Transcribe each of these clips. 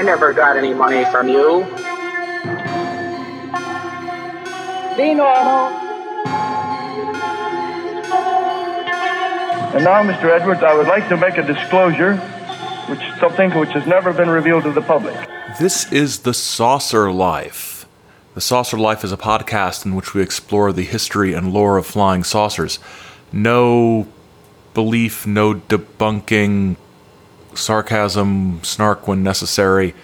I never got any money from you. Be normal. And now, Mr. Edwards, I would like to make a disclosure, which something which has never been revealed to the public. This is The Saucer Life. The Saucer Life is a podcast in which we explore the history and lore of flying saucers. No belief, no debunking, sarcasm, snark when necessary,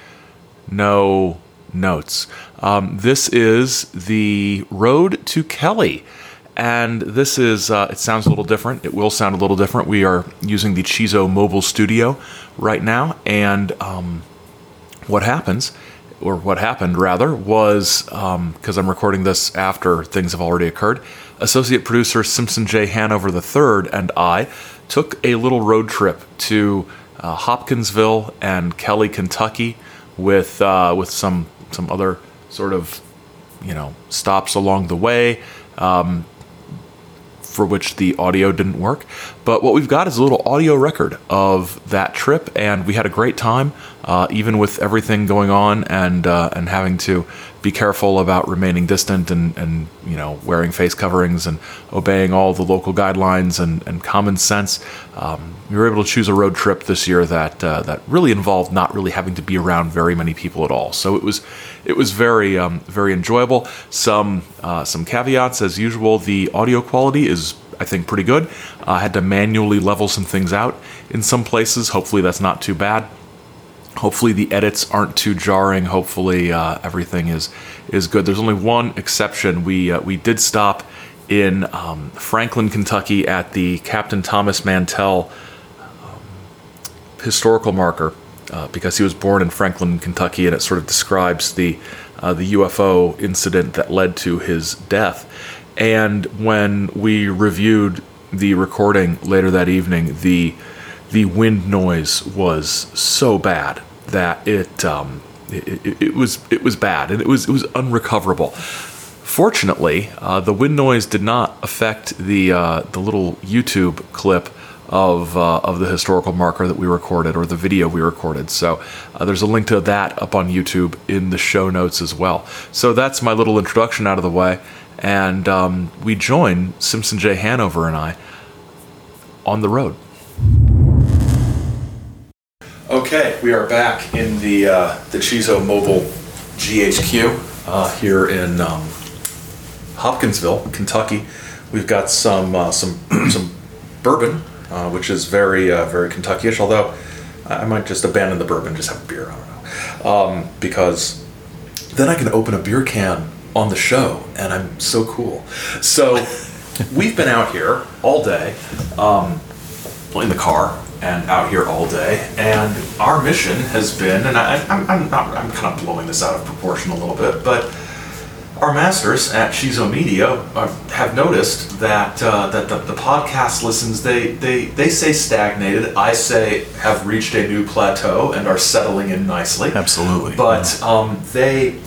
no notes. Um, this is the Road to Kelly. And this is, uh, it sounds a little different. It will sound a little different. We are using the Chizo mobile studio right now. And um, what happens, or what happened rather, was because I'm recording this after things have already occurred, associate producer Simpson J. Hanover III and I took a little road trip to uh, Hopkinsville and Kelly, Kentucky, with uh, with some some other sort of you know stops along the way. Um, for which the audio didn't work. But what we've got is a little audio record of that trip, and we had a great time, uh, even with everything going on and uh, and having to be careful about remaining distant and, and you know wearing face coverings and obeying all the local guidelines and, and common sense. Um, we were able to choose a road trip this year that uh, that really involved not really having to be around very many people at all. So it was it was very um, very enjoyable. Some uh, some caveats as usual. The audio quality is I think pretty good. I had to manually level some things out in some places. Hopefully that's not too bad. Hopefully the edits aren't too jarring. Hopefully uh, everything is is good. There's only one exception. We uh, we did stop in um, Franklin, Kentucky, at the Captain Thomas Mantell um, historical marker uh, because he was born in Franklin, Kentucky, and it sort of describes the uh, the UFO incident that led to his death. And when we reviewed the recording later that evening, the the wind noise was so bad that it um, it, it, it was it was bad and it was it was unrecoverable. Fortunately, uh, the wind noise did not affect the uh, the little YouTube clip of uh, of the historical marker that we recorded or the video we recorded. So uh, there's a link to that up on YouTube in the show notes as well. So that's my little introduction out of the way, and um, we join Simpson J Hanover and I on the road. Okay, we are back in the uh, the Chizo Mobile GHQ uh, here in um, Hopkinsville, Kentucky. We've got some uh, some some bourbon, uh, which is very uh, very Kentuckyish. Although I might just abandon the bourbon, and just have a beer. I don't know, um, because then I can open a beer can on the show, and I'm so cool. So we've been out here all day, um, in the car and out here all day. And our mission has been, and I, I'm, I'm, not, I'm kind of blowing this out of proportion a little bit, but our masters at Shizo Media uh, have noticed that uh, that the, the podcast listens they, they they say stagnated. I say have reached a new plateau and are settling in nicely. Absolutely. But um, they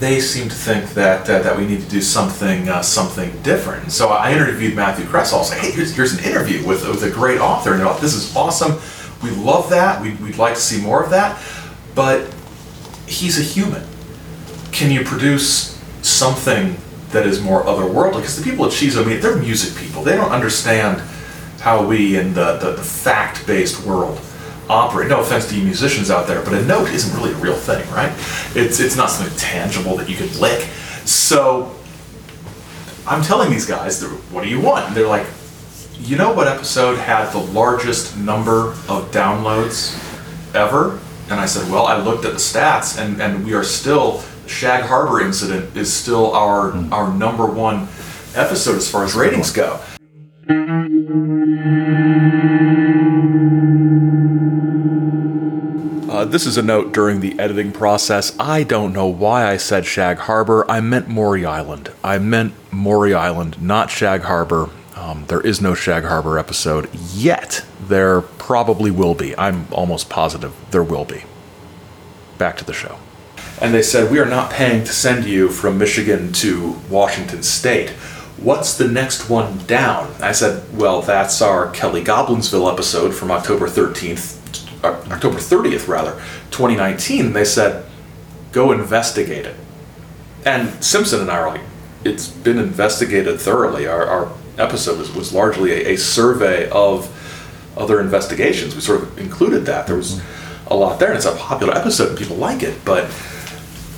they seem to think that uh, that we need to do something uh, something different. So I interviewed Matthew Kressel. I was like, hey, here's, here's an interview with, with a great author, and they're like, this is awesome. We love that. We, we'd like to see more of that. But he's a human. Can you produce something that is more otherworldly? Because the people at Shizo, I mean, they're music people. They don't understand how we in the, the, the fact-based world operate. No offense to you musicians out there, but a note isn't really a real thing, right? It's it's not something tangible that you can lick. So I'm telling these guys, what do you want? And they're like, you know what episode had the largest number of downloads ever? And I said, well, I looked at the stats, and, and we are still Shag Harbor incident is still our hmm. our number one episode as far as ratings go. This is a note during the editing process. I don't know why I said Shag Harbor. I meant Maury Island. I meant Maury Island, not Shag Harbor. Um, there is no Shag Harbor episode yet. There probably will be. I'm almost positive there will be. Back to the show. And they said, We are not paying to send you from Michigan to Washington State. What's the next one down? I said, Well, that's our Kelly Goblinsville episode from October 13th, uh, October 30th, rather, 2019. They said, go investigate it. And Simpson and I are like, it's been investigated thoroughly. Our, our episode was, was largely a, a survey of other investigations. We sort of included that. There was a lot there, and it's a popular episode, and people like it. But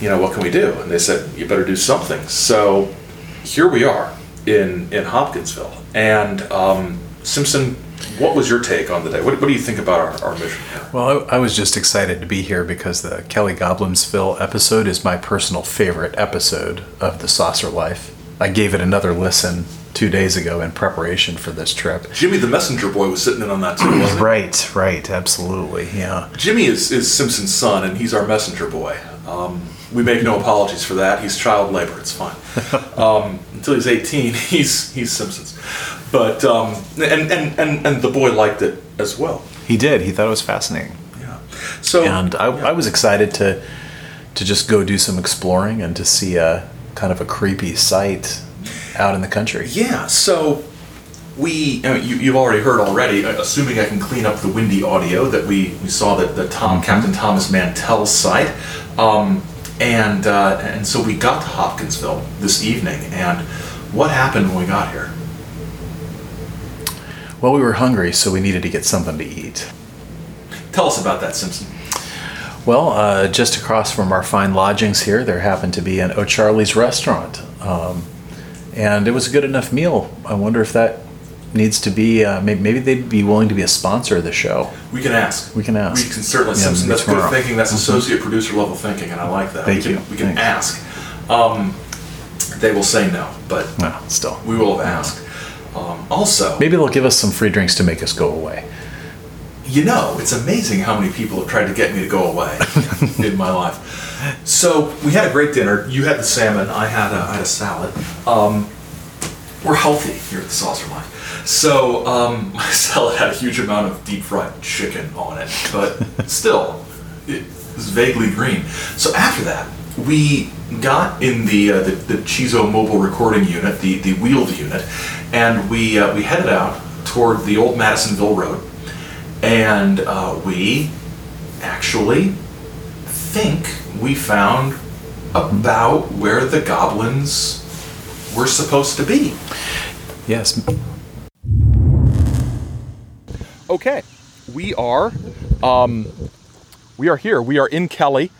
you know, what can we do? And they said, you better do something. So here we are in in Hopkinsville, and um, Simpson. What was your take on the day? What, what do you think about our, our mission? Well, I, I was just excited to be here because the Kelly Goblinsville episode is my personal favorite episode of The Saucer Life. I gave it another listen two days ago in preparation for this trip. Jimmy the messenger boy was sitting in on that too? Right, right, absolutely, yeah. Jimmy is, is Simpson's son, and he's our messenger boy. Um, we make no apologies for that. He's child labor. It's fine. Um, until he's 18, he's he's Simpson's. But um, and, and and and the boy liked it as well. He did. He thought it was fascinating, Yeah. So and I, yeah. I was excited to to just go do some exploring and to see a kind of a creepy site out in the country. Yeah, so we, I mean, you, you've already heard already, uh, assuming I can clean up the windy audio, that we, we saw that the Tom, Captain Thomas Mantell's site. Um, and, uh, and so we got to Hopkinsville this evening, and what happened when we got here? Well, we were hungry, so we needed to get something to eat. Tell us about that, Simpson. Well, uh, just across from our fine lodgings here, there happened to be an O'Charlie's restaurant. Um, and it was a good enough meal. I wonder if that needs to be, uh, maybe, maybe they'd be willing to be a sponsor of the show. We can ask. We can ask. We can certainly, Yeah, Simpson. That's good thinking. That's associate producer level thinking, and I like that. Thank we you. We can Thanks. ask. Um, they will say no, but Well, still. we will have asked. Um, also, Maybe they'll give us some free drinks to make us go away. You know, it's amazing how many people have tried to get me to go away in my life. So we had a great dinner. You had the salmon. I had a, I had a salad. Um, we're healthy here at the Saucer Life. So um, my salad had a huge amount of deep fried chicken on it, but still, it was vaguely green. So after that, we got in the uh, the, the Chizo mobile recording unit, the the wheeled unit, and we uh, we headed out toward the old Madisonville Road and uh, we actually think we found about where the goblins were supposed to be. Yes. Okay, we are, um, we are here. We are in Kelly.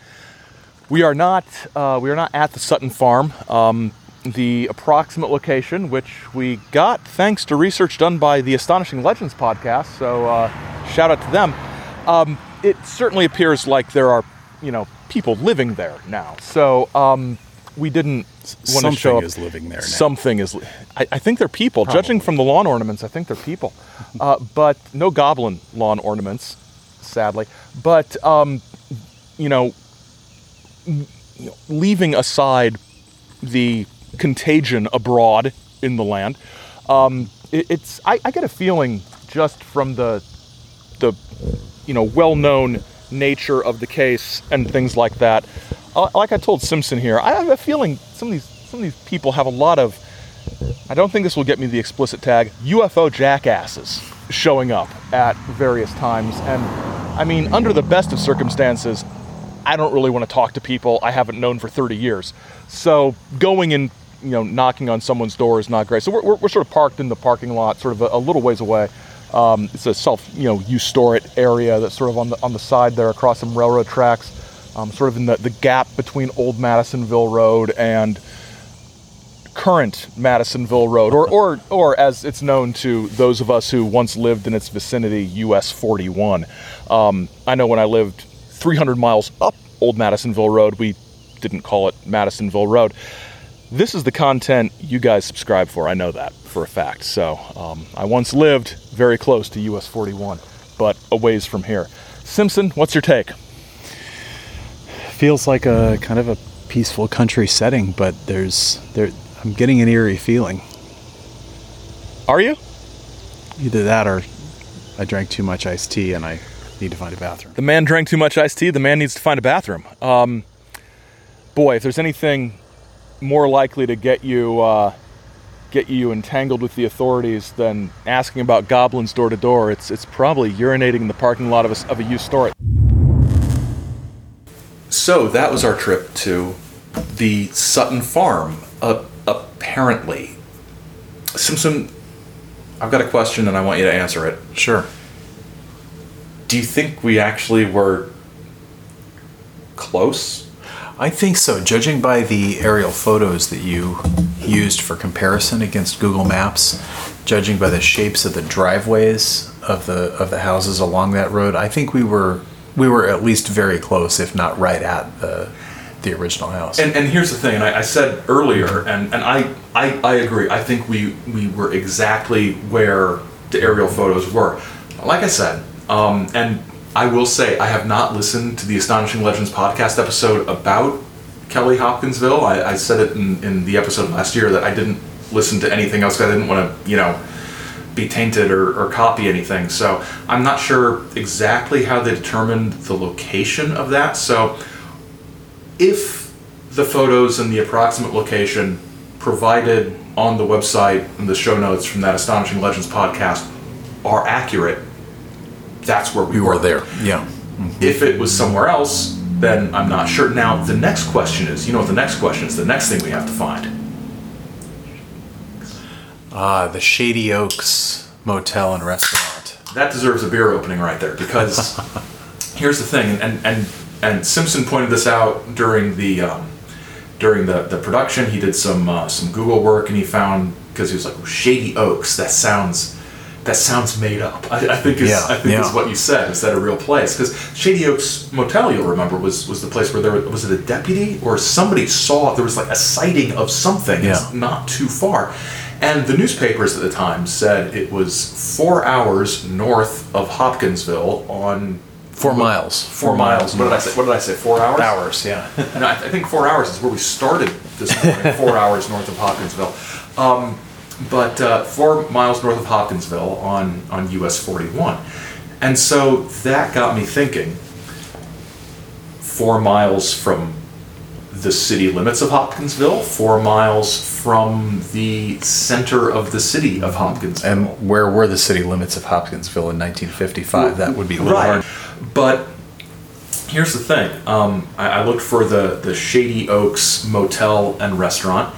We are not, uh, we are not at the Sutton Farm. Um, the approximate location, which we got thanks to research done by the Astonishing Legends podcast. So uh, shout out to them. Um, it certainly appears like there are, you know, people living there now. So um, we didn't want to show up. Something is living there now. Something is. li- I, I think they're people. Judging from the lawn ornaments, I think they're people. Uh, but no goblin lawn ornaments, sadly. But um, you know, you know, leaving aside the contagion abroad in the land, um, it, it's. I, I get a feeling just from the the you know well-known nature of the case and things like that. Uh, like I told Simpson here, I have a feeling some of these some of these people have a lot of. I don't think this will get me the explicit tag UFO jackasses showing up at various times, and I mean under the best of circumstances, I don't really want to talk to people I haven't known for 30 years. So going and you know knocking on someone's door is not great. So we're, we're, we're sort of parked in the parking lot, sort of a, a little ways away. Um, it's a self you know you store it area that's sort of on the on the side there across some railroad tracks, um, sort of in the, the gap between Old Madisonville Road and current Madisonville Road, or, or, or as it's known to those of us who once lived in its vicinity, US 41. Um, I know when I lived 300 miles up Old Madisonville Road, we didn't call it Madisonville Road. This is the content you guys subscribe for. I know that for a fact. So um, I once lived very close to US 41, but a ways from here. Simpson, what's your take? Feels like a kind of a peaceful country setting, but there's there. I'm getting an eerie feeling. Are you? Either that or I drank too much iced tea and I need to find a bathroom. The man drank too much iced tea. The man needs to find a bathroom. Um, boy, if there's anything more likely to get you uh, get you entangled with the authorities than asking about goblins door to door. It's it's probably urinating in the parking lot of a, of a used store. So that was our trip to the Sutton Farm. Uh, apparently, Simpson, I've got a question and I want you to answer it. Sure. Do you think we actually were close? I think so. Judging by the aerial photos that you used for comparison against Google Maps, judging by the shapes of the driveways of the of the houses along that road, I think we were we were at least very close, if not right at the the original house. And, and here's the thing, and I, I said earlier, and, and I, I, I agree. I think we, we were exactly where the aerial photos were. Like I said, um, and I will say, I have not listened to the Astonishing Legends podcast episode about Kelly Hopkinsville. I, I said it in, in the episode last year that I didn't listen to anything else. 'cause I didn't want to, you know, be tainted or, or copy anything. So I'm not sure exactly how they determined the location of that. So if the photos and the approximate location provided on the website and the show notes from that Astonishing Legends podcast are accurate, that's where we, we were there. Yeah. If it was somewhere else, then I'm not sure. Now, the next question is you know what the next question is? The next thing we have to find. Ah, the Shady Oaks Motel and Restaurant. That deserves a beer opening right there because here's the thing, and and and Simpson pointed this out during the um, during the, the production. He did some uh, some Google work and he found because he was like Shady Oaks. That sounds that sounds made up. I, I think is Yeah, I think is what you said. Is that a real place? Because Shady Oaks Motel, you'll remember, was was the place where there was, was it a deputy or somebody saw there was like a sighting of something. It's not too far. And the newspapers at the time said it was four hours north of Hopkinsville on Four miles. four miles. What did I say? What did I say? Four hours. Hours, yeah. No, I, I think four hours is where we started this morning. four hours north of Hopkinsville, um, but uh, four miles north of Hopkinsville on on US 41, and so that got me thinking. Four miles from the city limits of Hopkinsville, four miles from the center of the city of Hopkinsville. and where were the city limits of Hopkinsville in 1955? That would be a little right. hard. But here's the thing: um, I, I looked for the the Shady Oaks Motel and Restaurant,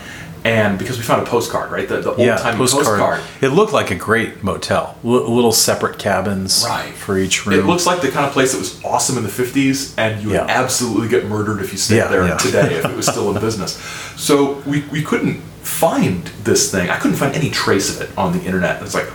and because we found a postcard, right? The, the old Yeah, timey postcard. postcard. It looked like a great motel. L- little separate cabins Right. for each room. It looks like the kind of place that was awesome in the 50s, and you would absolutely get murdered if you stayed Yeah, there yeah. today if it was still in business. So we, we couldn't find this thing. I couldn't find any trace of it on the internet. It's like,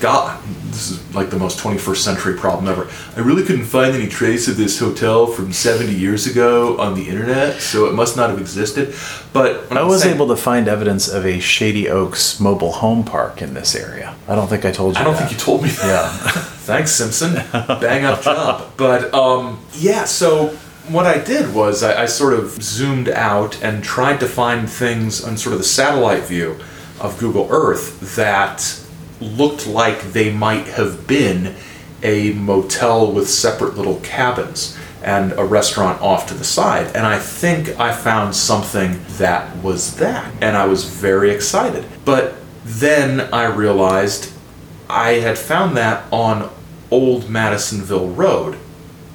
God, this is like the most 21st century problem ever. I really couldn't find any trace of this hotel from 70 years ago on the internet, so it must not have existed. But I was able to find evidence of a Shady Oaks mobile home park in this area. I don't think I told you I don't that. think you told me that. Yeah. Thanks, Simpson. Bang up job. But um, yeah, so what I did was I, I sort of zoomed out and tried to find things on sort of the satellite view of Google Earth that looked like they might have been a motel with separate little cabins and a restaurant off to the side. And I think I found something that was that. And I was very excited. But then I realized I had found that on Old Madisonville Road.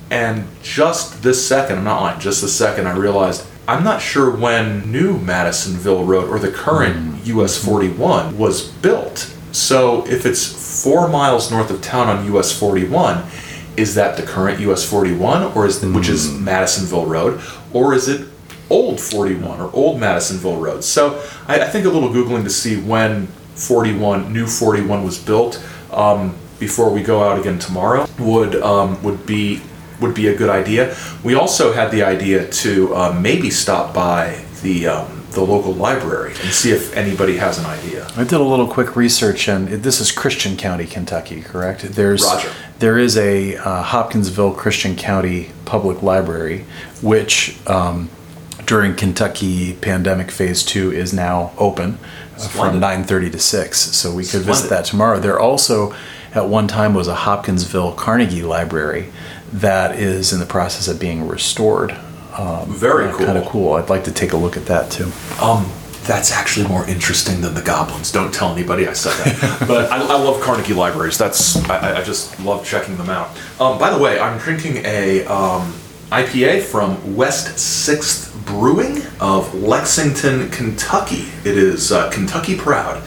And just this second, I'm not lying, just this second, I realized I'm not sure when new Madisonville Road or the current hmm. US 41 was built. So if it's four miles north of town on US 41, is that the current US 41, or is the which is Madisonville Road, or is it old 41 or old Madisonville Road? So I, I think a little googling to see when 41, new 41 was built um, before we go out again tomorrow would um, would be would be a good idea. We also had the idea to uh, maybe stop by the um, the local library and see if anybody has an idea. I did a little quick research, and it- this is Christian County, Kentucky, correct? There's Roger. there is a uh, Hopkinsville Christian County Public Library, which um, during Kentucky pandemic phase two is now open uh, from Splendid. 9:30 to 6. So we could Splendid. visit that tomorrow. There also, at one time, was a Hopkinsville Carnegie Library that is in the process of being restored. Very cool. Kind of cool. I'd like to take a look at that too. Um, That's actually more interesting than the goblins. Don't tell anybody I said that. but I, I love Carnegie libraries. That's I, I just love checking them out. Um, by the way, I'm drinking a um, IPA from West Sixth Brewing of Lexington, Kentucky. It is uh, Kentucky proud.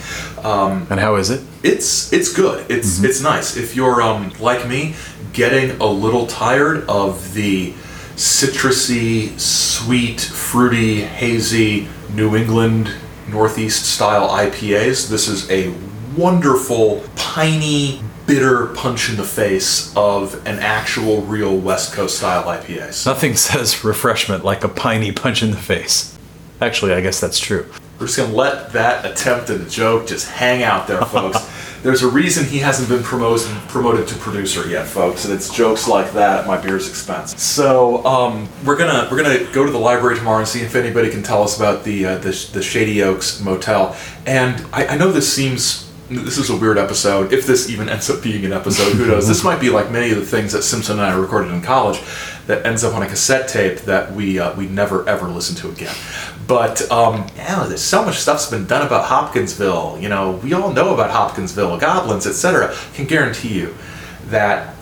Um, And how is it? it's it's good. It's it's nice. If you're um, like me, getting a little tired of the citrusy, sweet, fruity, hazy New England Northeast style IPAs, this is a wonderful, piney, bitter punch in the face of an actual, real West Coast style IPAs. Nothing says refreshment like a piney punch in the face. Actually, I guess that's true. We're just gonna let that attempt at a joke just hang out there, folks. There's a reason he hasn't been promoted promoted to producer yet, folks, and it's jokes like that at my beer's expense. So um, we're gonna we're gonna go to the library tomorrow and see if anybody can tell us about the uh, the, the Shady Oaks Motel. And I, I know this seems this is a weird episode. If this even ends up being an episode, who knows? this might be like many of the things that Simpson and I recorded in college, that ends up on a cassette tape that we uh, we never ever listen to again. But um, yeah, there's so much stuff's been done about Hopkinsville. You know, we all know about Hopkinsville, goblins, etc. Can guarantee you that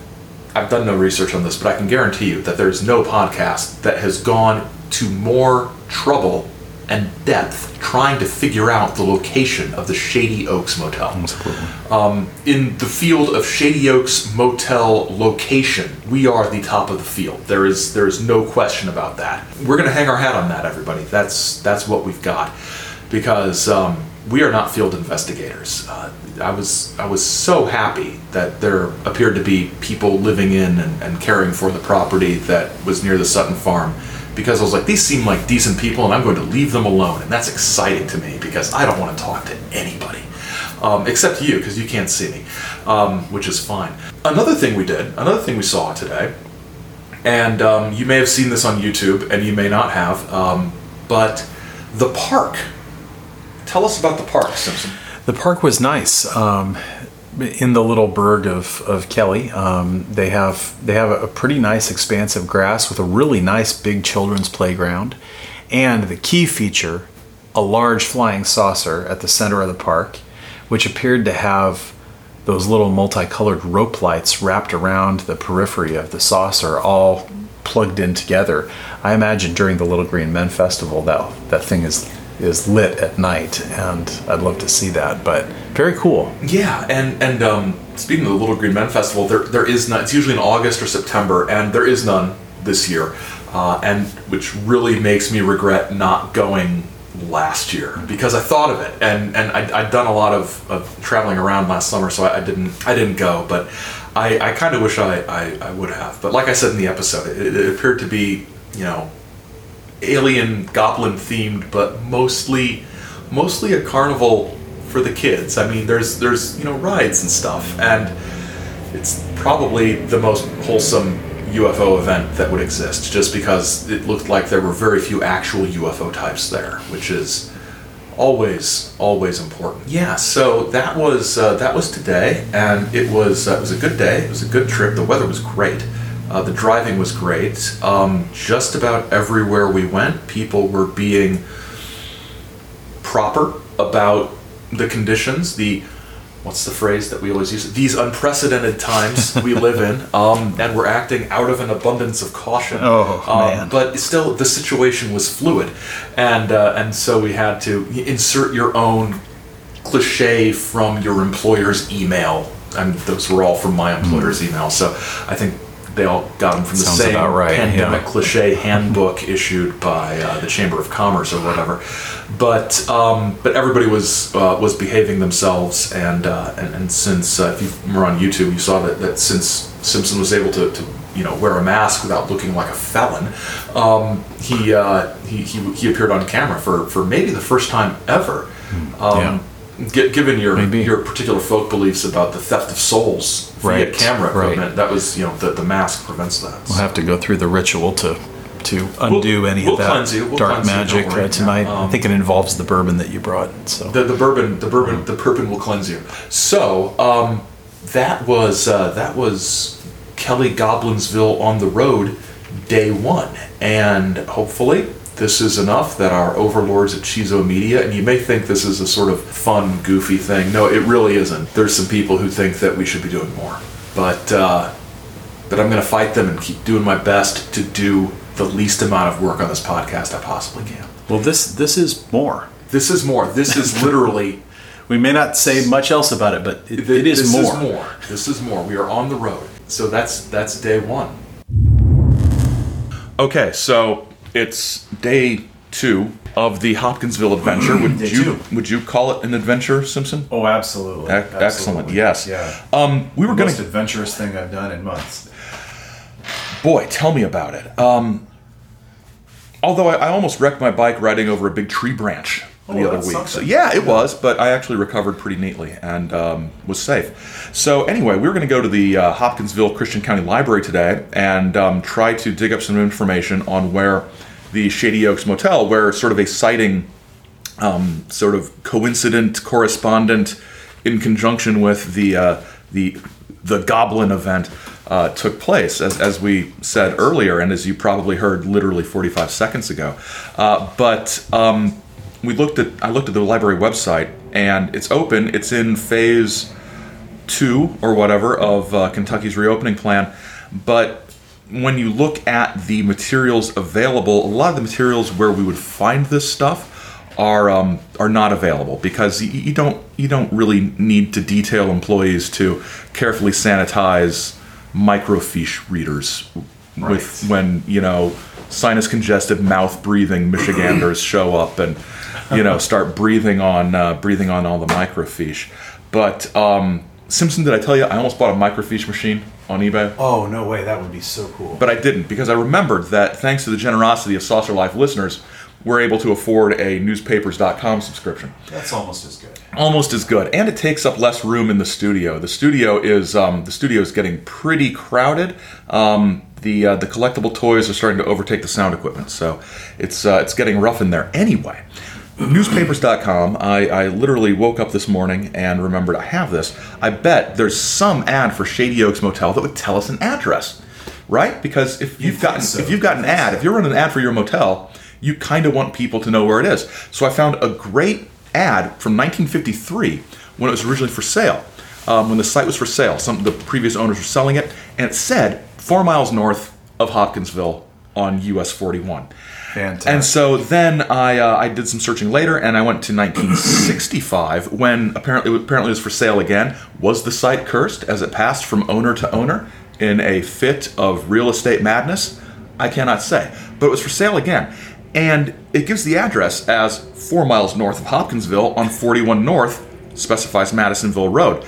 I've done no research on this, but I can guarantee you that there's no podcast that has gone to more trouble and depth trying to figure out the location of the Shady Oaks Motel. Um, in the field of Shady Oaks Motel location, we are the top of the field. There is there is no question about that. We're going to hang our hat on that, everybody. That's that's what we've got, because um, we are not field investigators. Uh, I was I was so happy that there appeared to be people living in and, and caring for the property that was near the Sutton farm because I was like, these seem like decent people, and I'm going to leave them alone, and that's exciting to me because I don't want to talk to anybody um, except you because you can't see me, um, which is fine. Another thing we did, another thing we saw today, and um, you may have seen this on YouTube, and you may not have, um, but the park. Tell us about the park, Simpson. The park was nice. Um, in the little burg of, of Kelly, um, they have they have a pretty nice expanse of grass with a really nice big children's playground, and the key feature, a large flying saucer at the center of the park, which appeared to have those little multicolored rope lights wrapped around the periphery of the saucer, all plugged in together. I imagine during the Little Green Men Festival that that thing is is lit at night, and I'd love to see that. But very cool. Yeah, and and um, speaking of the Little Green Men Festival, there there is none. It's usually in August or September, and there is none this year, uh, and which really makes me regret not going last year because I thought of it, and and I'd, I'd done a lot of, of traveling around last summer, so I, I didn't I didn't go, but I, I kind of wish I, I, I would have. But like I said in the episode, it, it appeared to be you know alien goblin themed, but mostly mostly a carnival for the kids. I mean, there's there's you know rides and stuff, and it's probably the most wholesome UFO event that would exist, just because it looked like there were very few actual UFO types there, which is always always important. Yeah, so that was uh, that was today, and it was uh, it was a good day. It was a good trip. The weather was great. Uh, the driving was great. Um, just about everywhere we went, people were being proper about the conditions. The what's the phrase that we always use? These unprecedented times we live in, um, and we're acting out of an abundance of caution. Oh, Um, man. But still, the situation was fluid, and uh, and so we had to insert your own cliche from your employer's email, and those were all from my employer's email. So I think they all got them from the Sounds same about right, pandemic yeah. cliche handbook issued by uh, the Chamber of Commerce or whatever. But um, but everybody was uh, was behaving themselves, and uh, and, and since uh, if you were on YouTube, you saw that, that since Simpson was able to, to you know wear a mask without looking like a felon, um, he, uh, he he he appeared on camera for for maybe the first time ever. Um, Yeah. Gi- Given your Maybe. your particular folk beliefs about the theft of souls via Right, camera right. that was you know the, the mask prevents that. We'll have to go through the ritual to to undo any we'll of that you, we'll dark magic tonight. I Um, think it involves the bourbon that you brought. So The, the bourbon, the bourbon, the bourbon will cleanse you. So um, that was uh, that was Kelly Goblinsville on the road, day one, and hopefully this is enough that our overlords at Chizo Media, and you may think this is a sort of fun, goofy thing. No, it really isn't. There's some people who think that we should be doing more. But, uh, but I'm going to fight them and keep doing my best to do the least amount of work on this podcast I possibly can. Well, this this is more. This is more. This is literally. We may not say much else about it, but it, Th- it is this more. Is more. This is more. We are on the road. So that's that's day one. Okay, so it's day two of the Hopkinsville adventure. Would Day you two. would you call it an adventure, Simpson? Oh, absolutely. Ec- excellent. Yes. Yeah. Um, we were the going most to. adventurous thing I've done in months. Boy, tell me about it. Um, although I, I almost wrecked my bike riding over a big tree branch the Oh, other that's week. So yeah, it was, but I actually recovered pretty neatly and um, was safe. So anyway, we were going to go to the uh, Hopkinsville Christian County Library today and um, try to dig up some information on where the Shady Oaks Motel, where sort of a sighting um, sort of coincident correspondent in conjunction with the uh, the the Goblin event uh, took place, as, as we said earlier, and as you probably heard literally 45 seconds ago. Uh, but um, we looked at I looked at the library website, and it's open. It's in phase two or whatever of uh, Kentucky's reopening plan, but when you look at the materials available, a lot of the materials where we would find this stuff are um, are not available because you, you don't you don't really need to detail employees to carefully sanitize microfiche readers with when you know sinus congested mouth breathing Michiganders show up and you know start breathing on uh, breathing on all the microfiche. But um, Simpson, did I tell you I almost bought a microfiche machine on eBay? Oh no way! That would be so cool. But I didn't because I remembered that thanks to the generosity of Saucer Life listeners, we're able to afford a newspapers.com subscription. That's almost as good. Almost as good, and it takes up less room in the studio. The studio is um, the studio is getting pretty crowded. Um, the uh, the collectible toys are starting to overtake the sound equipment, so it's uh, it's getting rough in there. Anyway, newspapers.com. I, I literally woke up this morning and remembered I have this. I bet there's some ad for Shady Oaks Motel that would tell us an address, right? Because if you've gotten so. if you've got an ad, if you're running an ad for your motel, you kind of want people to know where it is. So I found a great ad from 1953 when it was originally for sale. Um, when the site was for sale, some of the previous owners were selling it, and it said four miles north of Hopkinsville on US 41. Fantastic. And so then I uh, I did some searching later, and I went to 1965 when apparently apparently it was for sale again. Was the site cursed as it passed from owner to owner in a fit of real estate madness? I cannot say, but it was for sale again, and it gives the address as four miles north of Hopkinsville on 41 North, specifies Madisonville Road.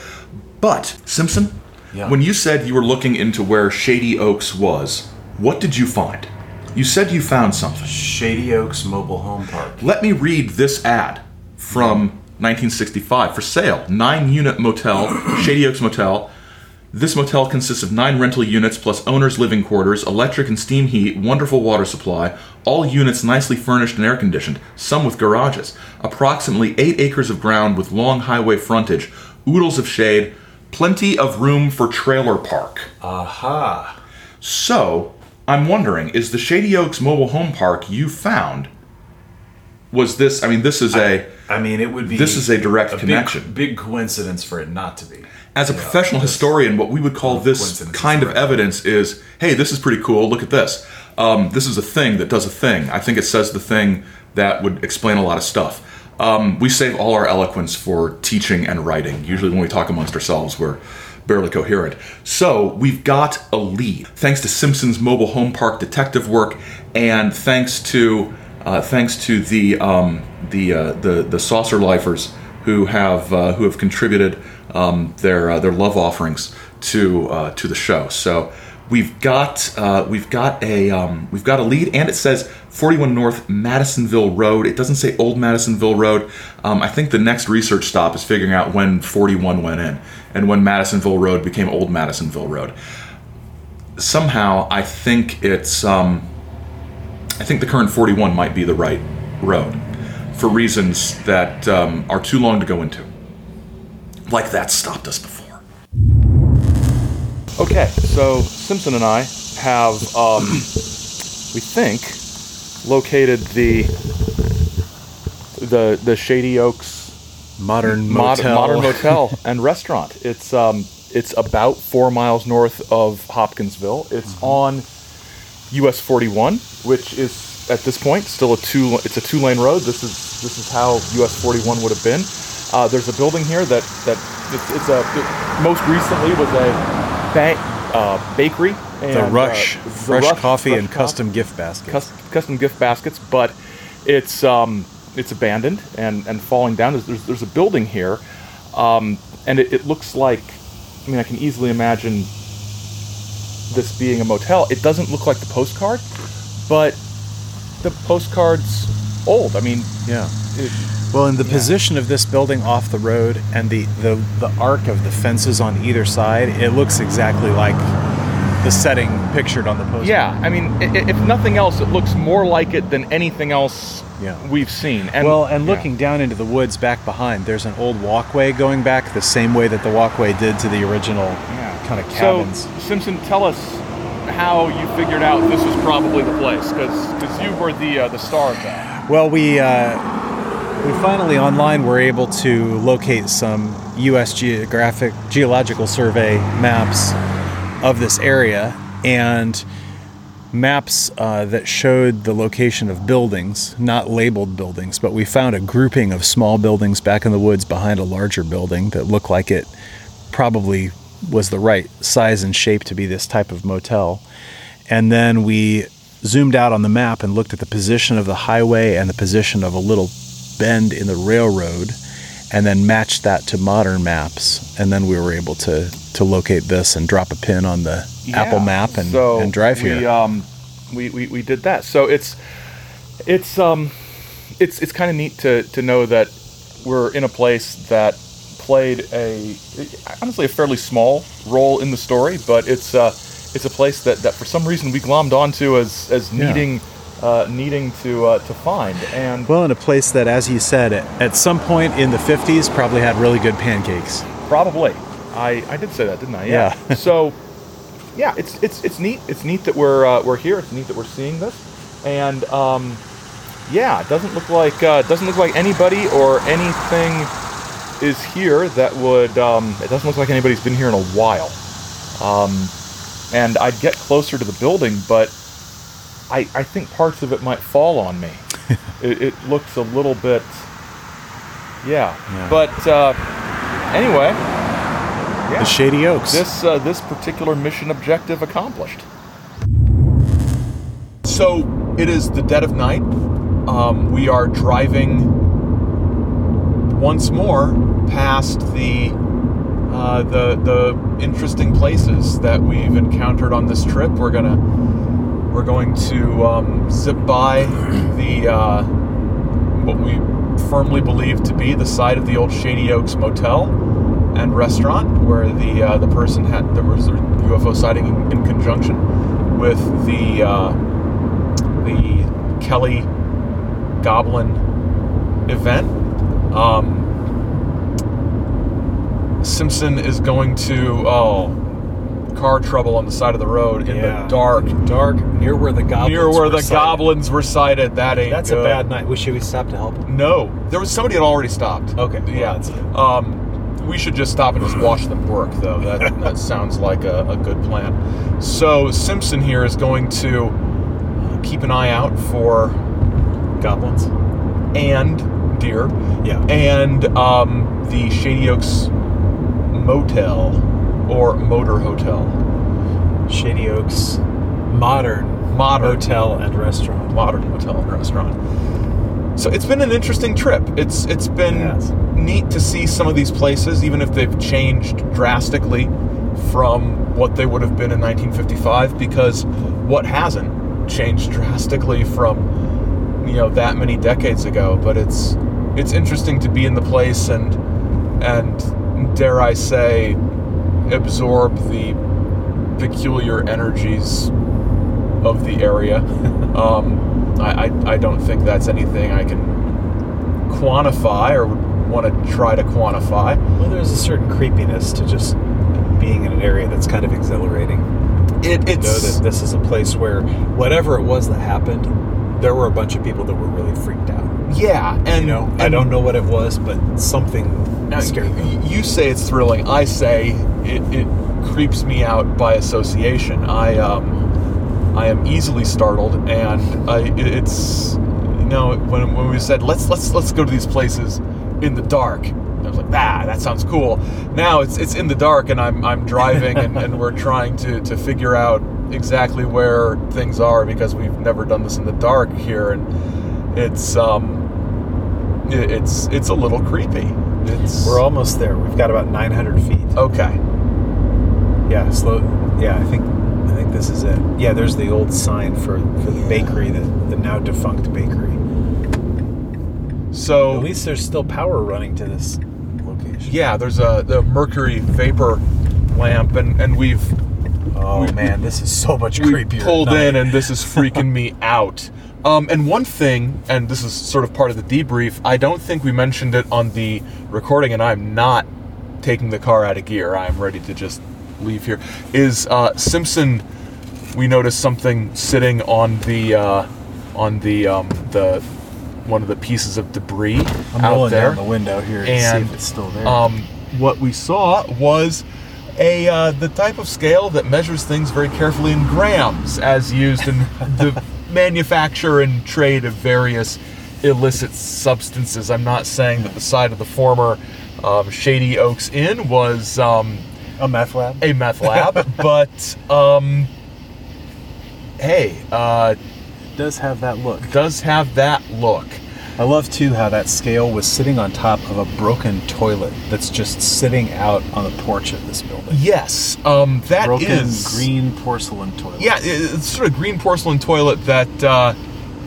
But Simpson, Yeah. when you said you were looking into where Shady Oaks was, what did you find? You said you found something. Shady Oaks Mobile Home Park. Let me read this ad from 1965 for sale. Nine unit motel, Shady Oaks Motel. This motel consists of nine rental units plus owner's living quarters, electric and steam heat, wonderful water supply, all units nicely furnished and air conditioned, some with garages. Approximately eight acres of ground with long highway frontage, oodles of shade, plenty of room for trailer park. Aha! So, I'm wondering, is the Shady Oaks Mobile Home Park you found? Was this? I mean, this is a I mean, it would be. This is a direct big- connection. Big, coincidence for it not to be. as a Yeah, professional this- historian, what we would call this kind of evidence is, hey, this is pretty cool. Look at this. Um, this is a thing that does a thing. I think it says the thing that would explain a lot of stuff. Um, we save all our eloquence for teaching and writing. Usually, when we talk amongst ourselves, we're barely coherent. So, we've got a lead thanks to Simpson's mobile home park detective work, and thanks to uh, thanks to the um, the, uh, the the saucer lifers who have uh, who have contributed um, their uh, their love offerings to uh, to the show. So we've got uh, we've got a um, we've got a lead, and it says 41 North Madisonville Road. It doesn't say Old Madisonville Road. Um, I think the next research stop is figuring out when 41 went in and when Madisonville Road became Old Madisonville Road. Somehow, I think it's um, I think the current 41 might be the right road for reasons that um, are too long to go into. Like that stopped us before. Okay, so Simpson and I have, um, we think, located the the the Shady Oaks Modern mod- motel. modern motel and restaurant. It's um it's about four miles north of Hopkinsville. It's Mm-hmm. on US 41, which is at this point still a two it's a two lane road. This is this is how US 41 would have been. Uh, there's a building here that that it's, it's a it most recently was a bank uh, bakery. And, the uh, Rush, the fresh Rush- coffee Fresh and Coffee custom gift baskets. cus- custom gift baskets, but it's um, it's abandoned and, and falling down. There's, there's, there's a building here, um, and it, it looks like, I mean, I can easily imagine this being a motel. It doesn't look like the postcard, but the postcard's old. I mean, yeah. it, Well, in the position of this building off the road and the, the, the arc of the fences on either side, it looks exactly like the setting pictured on the poster. yeah, I mean, if nothing else, it looks more like it than anything else Yeah. we've seen. And well, and yeah. looking down into the woods back behind, there's an old walkway going back the same way that the walkway did to the original kind of cabins. So, Simpson, tell us how you figured out this was probably the place, because you were the uh, the star of that. Well, we uh, we finally online were able to locate some U.S. Geographic Geological Survey maps of this area and maps uh, that showed the location of buildings, not labeled buildings, but we found a grouping of small buildings back in the woods behind a larger building that looked like it probably was the right size and shape to be this type of motel. And then we zoomed out on the map and looked at the position of the highway and the position of a little bend in the railroad and then matched that to modern maps and then we were able to to locate this and drop a pin on the Apple map and, so and drive here. We, um, we, we, we did that. So it's it's um it's it's kind of neat to to know that we're in a place that played a honestly a fairly small role in the story, but it's uh it's a place that, that for some reason we glommed onto as as Yeah. needing uh, needing to uh, to find and well, in a place that, as you said, at, at some point in the 50s probably had really good pancakes. Probably. I, I did say that, didn't I? Yeah. so, yeah, it's it's it's neat. It's neat that we're uh, we're here. It's neat that we're seeing this, and um, yeah, it doesn't look like uh, doesn't look like anybody or anything is here that would. Um, it doesn't look like anybody's been here in a while. Um, and I'd get closer to the building, but I I think parts of it might fall on me. it, it looks a little bit. Yeah. Yeah. But uh, anyway, yeah. The Shady Oaks. this uh, this particular mission objective accomplished. So it is the dead of night. Um, we are driving once more past the uh, the the interesting places that we've encountered on this trip. We're gonna we're going to um, zip by the uh, what we firmly believe to be the site of the old Shady Oaks Motel and restaurant, where the uh, the person had there was a UFO sighting in, in conjunction with the uh, the Kelly Goblin event. Um, Simpson is going to oh car trouble on the side of the road in Yeah. the dark dark near where the goblins near where the sighted. goblins were sighted. That ain't That's good. a bad night. We should we stop to help? No, there was somebody had already stopped. Okay, yeah. that's. Um, we should just stop and just watch them work, though. That that sounds like a, a good plan. So Simpson here is going to keep an eye out for Goblins. and deer Yeah. and um, the Shady Oaks Motel or Motor Hotel. Shady Oaks modern Modern. hotel and restaurant. modern hotel and restaurant. So it's been an interesting trip. It's it's been Yes. neat to see some of these places, even if they've changed drastically from what they would have been in 1955. Because what hasn't changed drastically from you know that many decades ago. But it's it's interesting to be in the place and and dare I say absorb the peculiar energies of the area. Um, I, I, I don't think that's anything I can quantify or want to try to quantify. Well, there's a certain creepiness to just being in an area that's kind of exhilarating. It, You know it's that this is a place where whatever it was that happened there were a bunch of people that were really freaked out. Yeah, and You know, I don't know what it was, but something Now, scared me. y- You say it's thrilling. I say it, it creeps me out by association. I um, I am easily startled, and I it's you know when, when we said let's let's let's go to these places in the dark. I was like, ah, that sounds cool. Now it's it's in the dark, and I'm I'm driving, and, and we're trying to to figure out exactly where things are because we've never done this in the dark here, and it's um, it- it's it's a little creepy. It's We're almost there. We've got about 900 feet. okay. Yeah, slow. Yeah, I think I think this is it. Yeah, there's the old sign for for the bakery, the, the now defunct bakery. So At least there's still power running to this location. yeah, there's a the mercury vapor lamp, and and we've Oh We- man, this is so much creepier. pulled in, and this is freaking me out. Um, and one thing, and this is sort of part of the debrief, I don't think we mentioned it on the recording, and I'm not taking the car out of gear. I'm ready to just leave here. Is uh, Simpson? We noticed something sitting on the uh, on the um, the one of the pieces of debris I'm out there. down the window here and see if it's still there. Um, what we saw was a uh, the type of scale that measures things very carefully in grams, as used in the manufacture and trade of various illicit substances. I'm not saying that the side of the former um, Shady Oaks Inn was um, a meth lab. a meth lab, but um, hey, uh, does have that look. does have that look. I love too how that scale was sitting on top of a broken toilet that's just sitting out on the porch of this building. Yes, um, that broken is- green porcelain toilet. Yeah, it's sort of green porcelain toilet that uh,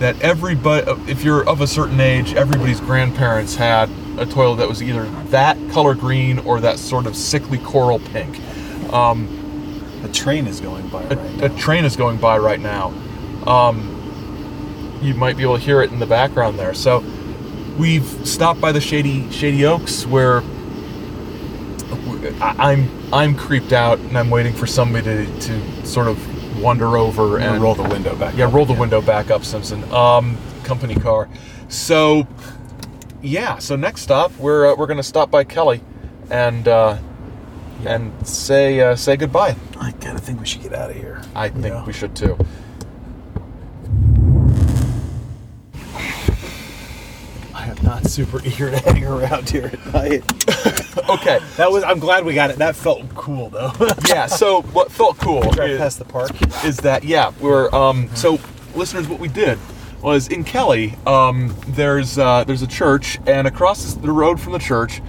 that everybody, if you're of a certain age, everybody's grandparents had a toilet that was either that color green or that sort of sickly coral pink. A train is going by A, right a now. train is going by right now. Um, you might be able to hear it in the background there. So we've stopped by the Shady Shady Oaks where I, I'm I'm creeped out and I'm waiting for somebody to, to sort of wander over And and roll the window back. Yeah, up roll the again. window back up, Simpson. Um, company car. So, yeah. So next stop, we're uh, we're gonna stop by Kelly, and uh, and say uh, say goodbye. I kind of think we should get out of here. I think Yeah. we should too. Super eager to hang around here at night. Okay. That was. I'm glad we got it. That felt cool though. Yeah. So what felt cool is, past the park. is that yeah we're um so listeners what we did was in Kelly um there's uh, there's a church and across the road from the church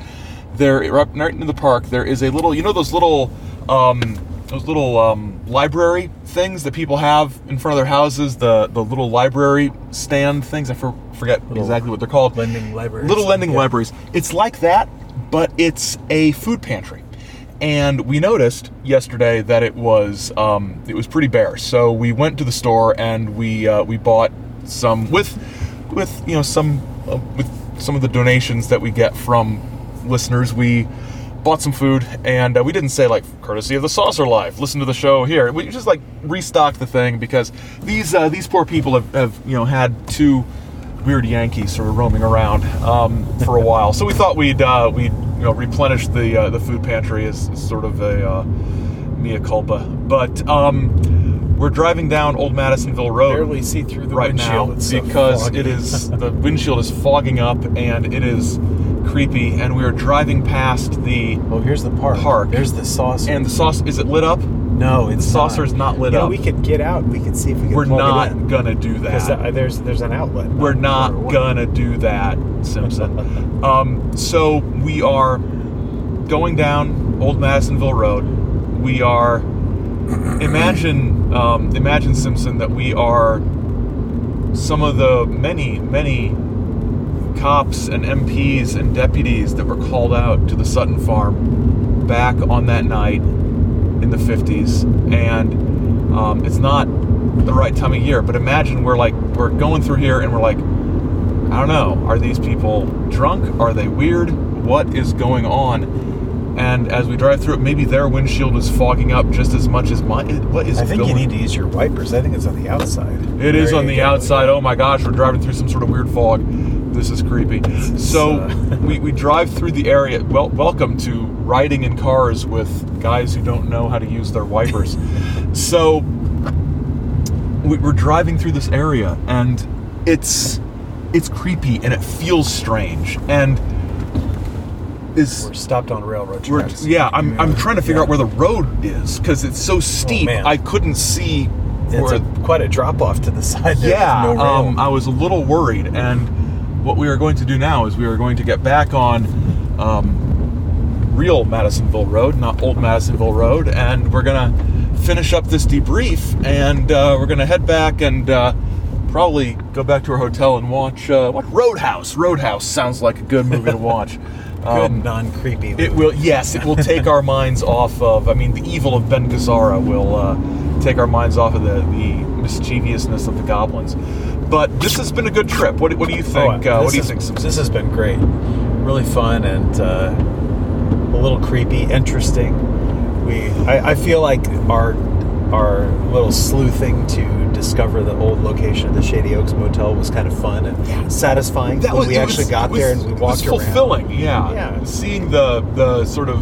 there right right into the park there is a little you know those little um those little um, library things that people have in front of their houses the the little library stand things I for, forget exactly what they're called lending libraries. little lending Yeah. libraries it's like that but it's a food pantry and we noticed yesterday that it was um, it was pretty bare. So we went to the store and we uh, we bought some with with you know some uh, with some of the donations that we get from listeners. We bought some food and uh, we didn't say like courtesy of the Saucer Life. Listen to the show here. We just like restocked the thing because these uh, these poor people have, have you know had two weird Yankees sort of roaming around um, for a while. So we thought we'd uh, we'd you know replenish the uh, the food pantry as, as sort of a uh, mea culpa. But um, we're driving down Old Madisonville Road Barely see through the right now windshield. It's because foggy. it is the windshield is fogging up and it is creepy. And we are driving past the Oh, here's the park. Park. There's the saucer. and the sauce. Is it lit up? no, it's the saucer's not lit know, up. we could get out. We could see if we can. We're not gonna do that. Because uh, there's there's an outlet. We're not gonna do that, Simpson. um, so we are going down Old Madisonville Road. We are imagine um, imagine Simpson that we are some of the many many cops and MPs and deputies that were called out to the Sutton farm back on that night in the 50s and um, it's not the right time of year but imagine we're like we're going through here and we're like I don't know are these people drunk are they weird what is going on And as we drive through it, maybe their windshield is fogging up just as much as mine. What is I think you need to use your wipers. I think it's on the outside. It is There on the go. outside. Oh my gosh, we're driving through some sort of weird fog. This is creepy. So uh, we, we drive through the area. Well, welcome to riding in cars with guys who don't know how to use their wipers. so we, we're driving through this area, and it's it's creepy and it feels strange. And is We're stopped on railroad tracks. yeah, I'm, I'm trying to figure Yeah. out where the road is because it's so steep. man. I couldn't see It's a, quite a drop off to the side. There yeah, no um, I was a little worried, and what we are going to do now is we are going to get back on um, real Madisonville Road, not old Madisonville Road, and we're gonna finish up this debrief, and uh, we're gonna head back and uh, probably go back to our hotel and watch uh, watch Roadhouse. Roadhouse sounds like a good movie to watch. Good Um, non creepy. it will, yes, it will take our minds off of. I mean, the evil of Ben Gazzara will uh, take our minds off of the, the mischievousness of the goblins. But this has been a good trip. What, what do you think? uh, what do you think? Simpson? This has been great. Really fun and uh, a little creepy, interesting. We, I, I feel like our our little sleuthing to discover the old location of the Shady Oaks Motel was kind of fun and satisfying. That when we actually was- got was- there and we walked it was walked around. fulfilling. Yeah. Yeah. Seeing the the sort of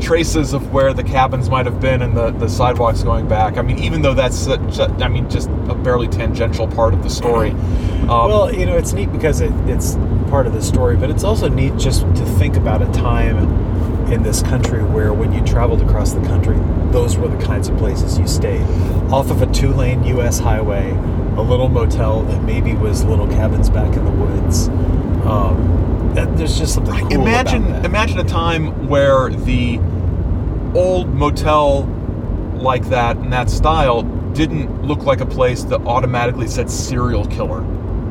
traces of where the cabins might have been and the, the sidewalks going back. I mean, even though that's such I mean, just a barely tangential part of the story. Um, Well, you know, it's neat because it, it's part of the story, but it's also neat just to think about a time in this country where when you traveled across the country, those were the kinds of places you stayed. Off of a two lane US highway, a little motel that maybe was little cabins back in the woods. Um, that, there's just something cool imagine imagine a time where the old motel like that in that style didn't look like a place that automatically said serial killer.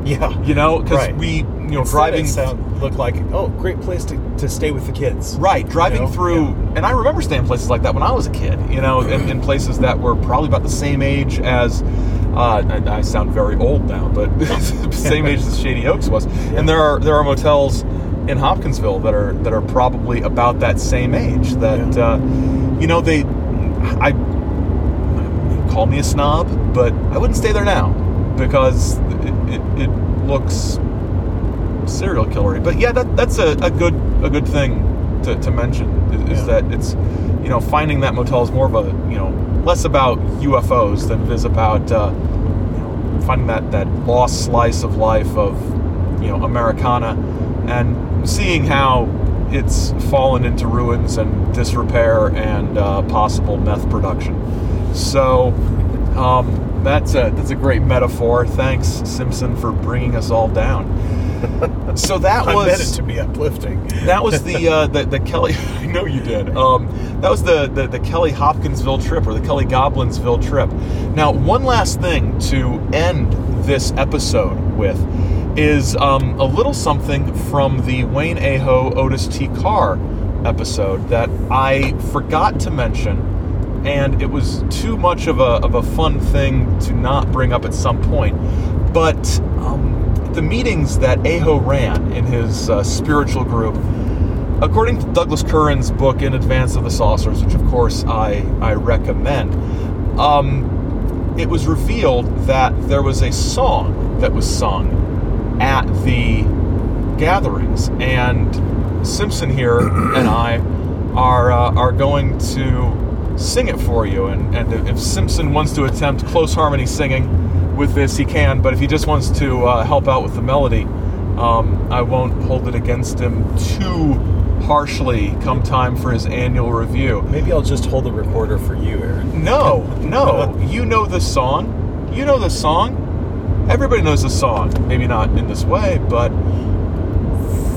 Yeah. You know, because Right. we, you know, Instead driving sound, looked like, oh, great place to, to stay with the kids. Right, driving know? through, Yeah. and I remember staying places like that when I was a kid. You know, in, in places that were probably about the same age as. Uh, and I sound very old now, but same age as Shady Oaks was. And there are there are motels in Hopkinsville that are that are probably about that same age. That uh, you know they, I call me a snob, but I wouldn't stay there now because it, it, it looks serial killery. But yeah, that that's a, a good a good thing to, to mention is, is Yeah. that it's you know finding that motel is more of a you know less about UFOs than it is about uh, you know finding that that lost slice of life of you know Americana and seeing how it's fallen into ruins and disrepair and uh, possible meth production. So um, that's a that's a great metaphor. Thanks Simpson for bringing us all down. So that I meant it was to be uplifting. that was the uh, the, the Kelly. I know you did. Um, that was the, the the Kelly Hopkinsville trip or the Kelly Goblinsville trip. Now, one last thing to end this episode with is um, a little something from the Wayne Aho Otis T. Carr episode that I forgot to mention, and it was too much of a of a fun thing to not bring up at some point. But um, the meetings that Aho ran in his uh, spiritual group, according to Douglas Curran's book In Advance of the Saucers, which of course I, I recommend, um, it was revealed that there was a song that was sung at the gatherings, and Simpson here and I are uh, are going to sing it for you. And, and if Simpson wants to attempt close harmony singing with this, he can. But if he just wants to uh, help out with the melody, um, I won't hold it against him too harshly come time for his annual review. Maybe I'll just hold the recorder for you, Aaron. No, no. You know the song. You know the song. Everybody knows the song. Maybe not in this way, but.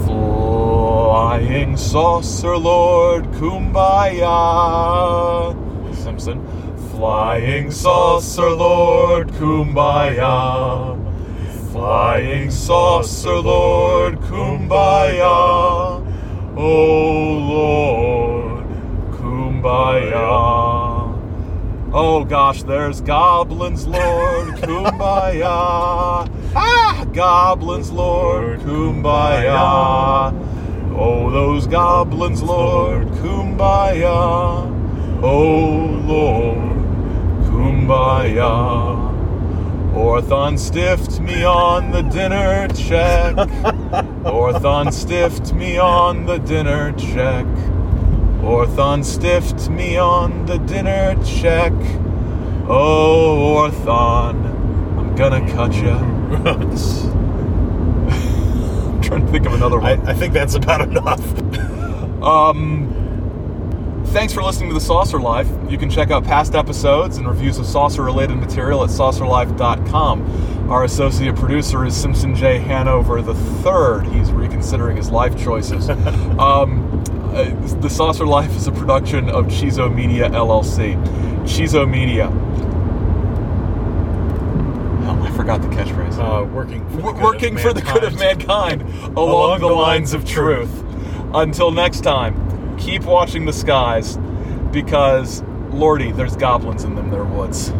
Flying saucer lord, kumbaya. Simpson. Flying saucer lord, kumbaya. Flying saucer lord, kumbaya. Oh Lord, kumbaya. Oh gosh, there's goblins, Lord, kumbaya. Ah, goblins, Lord, kumbaya. Oh, those goblins, Lord, kumbaya. Oh, Lord, kumbaya. Orthon stiffed me on the dinner check. Orthon stiffed me on the dinner check. Orthon stiffed me on the dinner check. Oh, Orthon, I'm gonna cut ya. I'm trying to think of another one. I think that's about enough. Um, Thanks for listening to The Saucer Life. You can check out past episodes and reviews of saucer related material at saucerlife.com. Our associate producer is Simpson J. Hanover III. He's reconsidering his life choices. um, uh, the Saucer Life is a production of Chizo Media LLC. Chizo Media. Oh, I forgot the catchphrase. Uh, working for the good working of for the good of mankind. mankind along, the, lines of truth. Until next time, keep watching the skies because, Lordy, there's goblins in them, there woods.